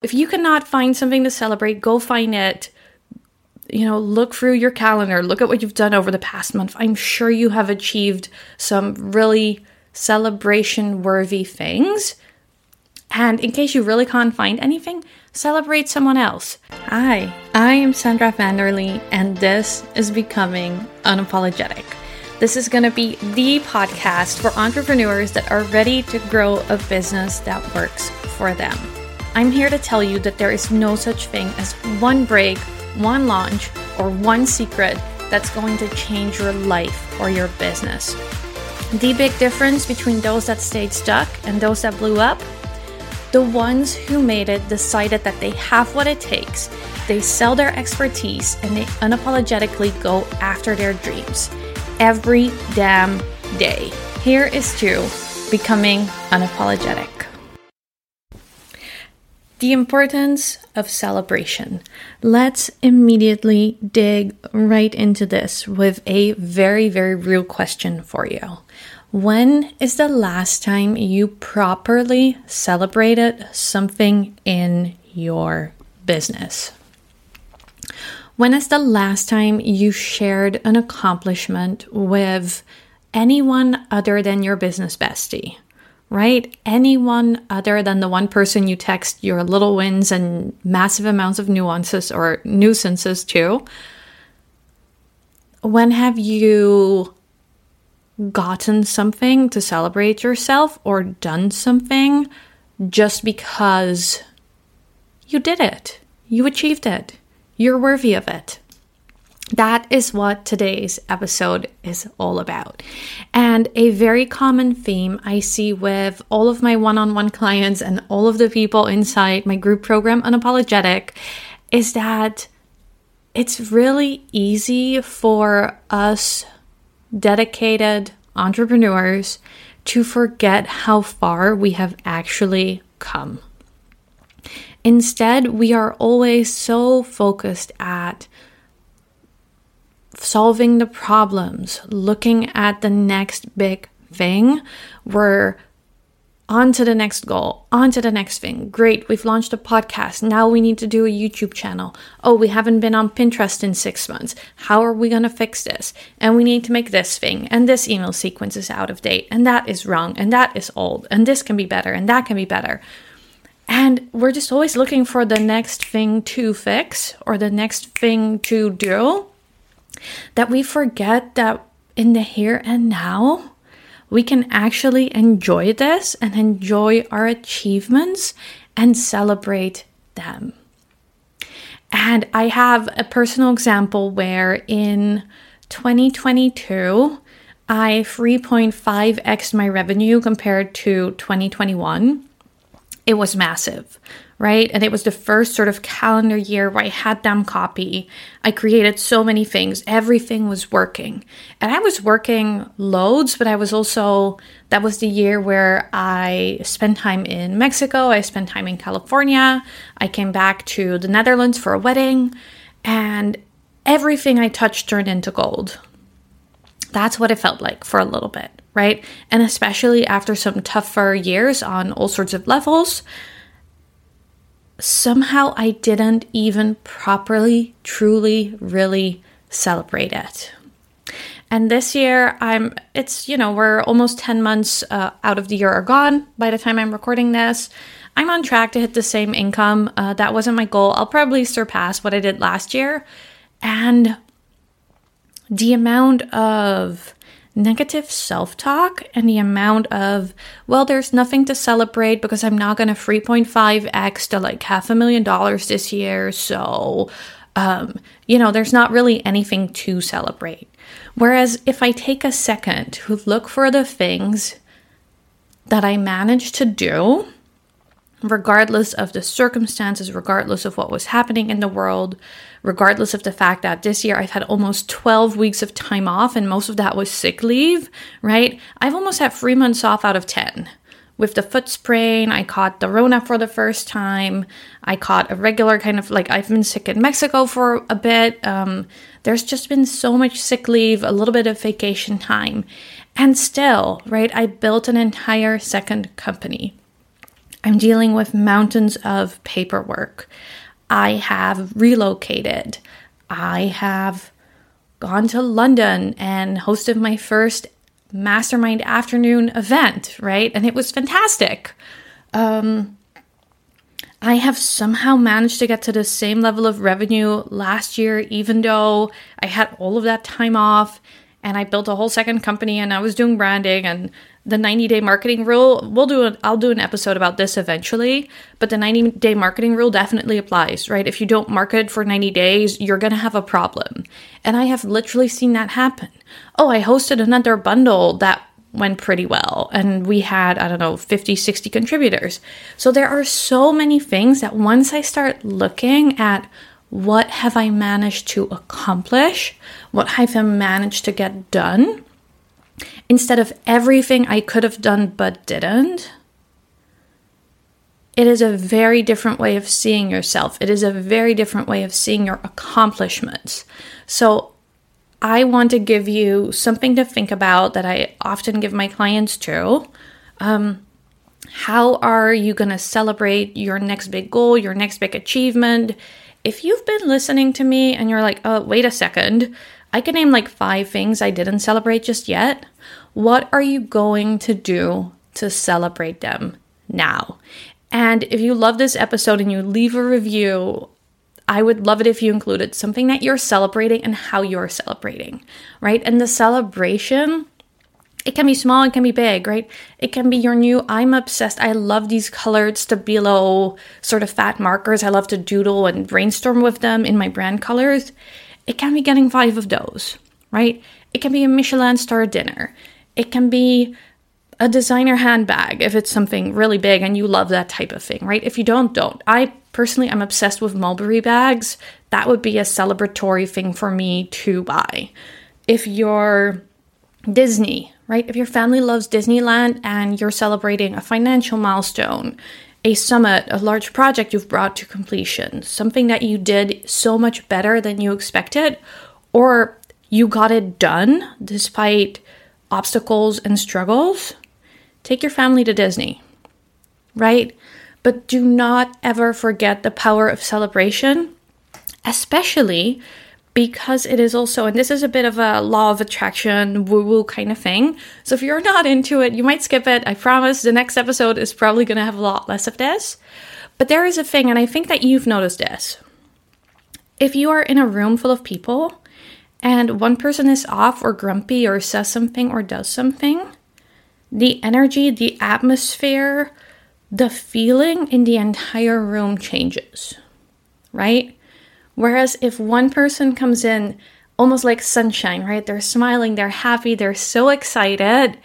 If you cannot find something to celebrate, go find it. You know, look through your calendar, look at what you've done over the past month. I'm sure you have achieved some really celebration worthy things. And in case you really can't find anything, celebrate someone else. Hi, I am Sandra Vanderlee, and this is Becoming Unapologetic. This is going to be the podcast for entrepreneurs that are ready to grow a business that works for them. I'm here to tell you that there is no such thing as one break, one launch, or one secret that's going to change your life or your business. The big difference between those that stayed stuck and those that blew up the ones who made it decided that they have what it takes. They sell their expertise and they unapologetically go after their dreams every damn day. Here is to becoming unapologetic. The importance of celebration. Let's immediately dig right into this with a very, very real question for you. When is the last time you properly celebrated something in your business? When is the last time you shared an accomplishment with anyone other than your business bestie? Right? Anyone other than the one person you text your little wins and massive amounts of nuances or nuisances to. When have you gotten something to celebrate yourself or done something just because you did it? You achieved it. You're worthy of it. That is what today's episode is all about. And a very common theme I see with all of my one on one clients and all of the people inside my group program, Unapologetic, is that it's really easy for us dedicated entrepreneurs to forget how far we have actually come. Instead, we are always so focused at solving the problems, looking at the next big thing, we're on to the next goal, on to the next thing. Great, we've launched a podcast. Now we need to do a YouTube channel. Oh, we haven't been on Pinterest in six months. How are we going to fix this? And we need to make this thing, and this email sequence is out of date, and that is wrong, and that is old, and this can be better, and that can be better. And we're just always looking for the next thing to fix or the next thing to do that we forget that in the here and now, we can actually enjoy this and enjoy our achievements and celebrate them. And I have a personal example where in 2022, I 3.5x my revenue compared to 2021. It was massive, right? And it was the first sort of calendar year where I had them copy. I created so many things, everything was working. And I was working loads, but I was also, that was the year where I spent time in Mexico, I spent time in California, I came back to the Netherlands for a wedding, and everything I touched turned into gold. That's what it felt like for a little bit, right? And especially after some tougher years on all sorts of levels, somehow I didn't even properly, truly, really celebrate it. And this year, I'm, it's, you know, we're almost 10 months uh, out of the year are gone by the time I'm recording this. I'm on track to hit the same income. Uh, that wasn't my goal. I'll probably surpass what I did last year. And the amount of negative self talk and the amount of, well, there's nothing to celebrate because I'm not going to 3.5x to like half a million dollars this year. So, um, you know, there's not really anything to celebrate. Whereas if I take a second to look for the things that I managed to do, regardless of the circumstances, regardless of what was happening in the world, regardless of the fact that this year I've had almost 12 weeks of time off and most of that was sick leave, right? I've almost had three months off out of 10. With the foot sprain, I caught the Rona for the first time. I caught a regular kind of like I've been sick in Mexico for a bit. Um, there's just been so much sick leave, a little bit of vacation time. And still, right, I built an entire second company. I'm dealing with mountains of paperwork. I have relocated. I have gone to London and hosted my first mastermind afternoon event, right? And it was fantastic. Um, I have somehow managed to get to the same level of revenue last year, even though I had all of that time off and I built a whole second company and I was doing branding and the 90 day marketing rule. We'll do I'll do an episode about this eventually, but the 90 day marketing rule definitely applies, right? If you don't market for 90 days, you're going to have a problem. And I have literally seen that happen. Oh, I hosted another bundle that went pretty well and we had i don't know 50 60 contributors so there are so many things that once i start looking at what have i managed to accomplish what have i managed to get done instead of everything i could have done but didn't it is a very different way of seeing yourself it is a very different way of seeing your accomplishments so I want to give you something to think about that I often give my clients too. Um, how are you going to celebrate your next big goal, your next big achievement? If you've been listening to me and you're like, oh, wait a second, I can name like five things I didn't celebrate just yet. What are you going to do to celebrate them now? And if you love this episode and you leave a review, I would love it if you included something that you're celebrating and how you're celebrating, right? And the celebration, it can be small, it can be big, right? It can be your new, I'm obsessed. I love these colored Stabilo sort of fat markers. I love to doodle and brainstorm with them in my brand colors. It can be getting five of those, right? It can be a Michelin star dinner. It can be a designer handbag if it's something really big and you love that type of thing, right? If you don't, don't. I personally I'm obsessed with mulberry bags. That would be a celebratory thing for me to buy. If you're Disney, right? If your family loves Disneyland and you're celebrating a financial milestone, a summit, a large project you've brought to completion, something that you did so much better than you expected, or you got it done despite obstacles and struggles, Take your family to Disney, right? But do not ever forget the power of celebration, especially because it is also, and this is a bit of a law of attraction, woo woo kind of thing. So if you're not into it, you might skip it. I promise the next episode is probably going to have a lot less of this. But there is a thing, and I think that you've noticed this. If you are in a room full of people and one person is off or grumpy or says something or does something, the energy, the atmosphere, the feeling in the entire room changes, right? Whereas if one person comes in almost like sunshine, right? They're smiling, they're happy, they're so excited,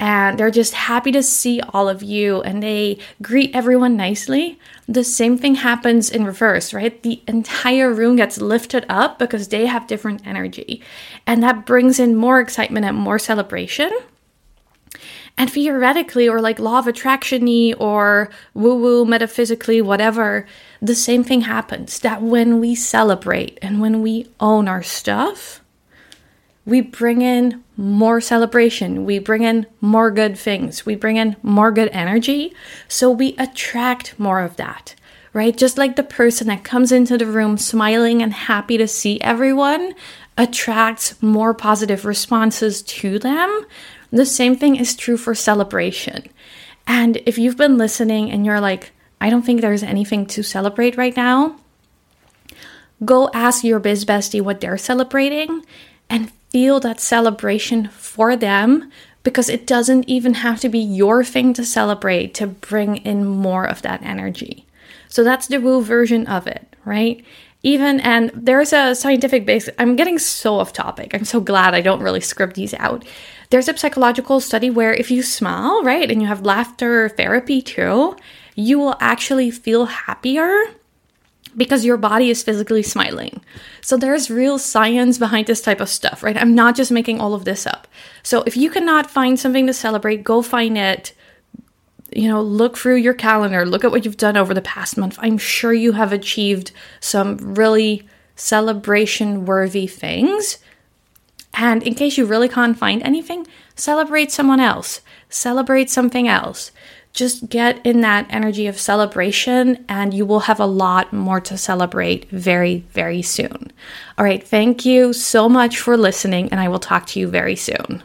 and they're just happy to see all of you and they greet everyone nicely. The same thing happens in reverse, right? The entire room gets lifted up because they have different energy, and that brings in more excitement and more celebration. And theoretically, or like law of attraction or woo woo metaphysically, whatever, the same thing happens that when we celebrate and when we own our stuff, we bring in more celebration, we bring in more good things, we bring in more good energy. So we attract more of that, right? Just like the person that comes into the room smiling and happy to see everyone attracts more positive responses to them the same thing is true for celebration. And if you've been listening and you're like, I don't think there's anything to celebrate right now, go ask your biz bestie what they're celebrating and feel that celebration for them because it doesn't even have to be your thing to celebrate to bring in more of that energy. So that's the woo version of it, right? Even and there's a scientific base. I'm getting so off topic. I'm so glad I don't really script these out. There's a psychological study where if you smile, right, and you have laughter therapy too, you will actually feel happier because your body is physically smiling. So there's real science behind this type of stuff, right? I'm not just making all of this up. So if you cannot find something to celebrate, go find it. You know, look through your calendar, look at what you've done over the past month. I'm sure you have achieved some really celebration worthy things and in case you really can't find anything, celebrate someone else. Celebrate something else. just get in that energy of celebration and you will have a lot more to celebrate very, very soon. All right, thank you so much for listening, and I will talk to you very soon.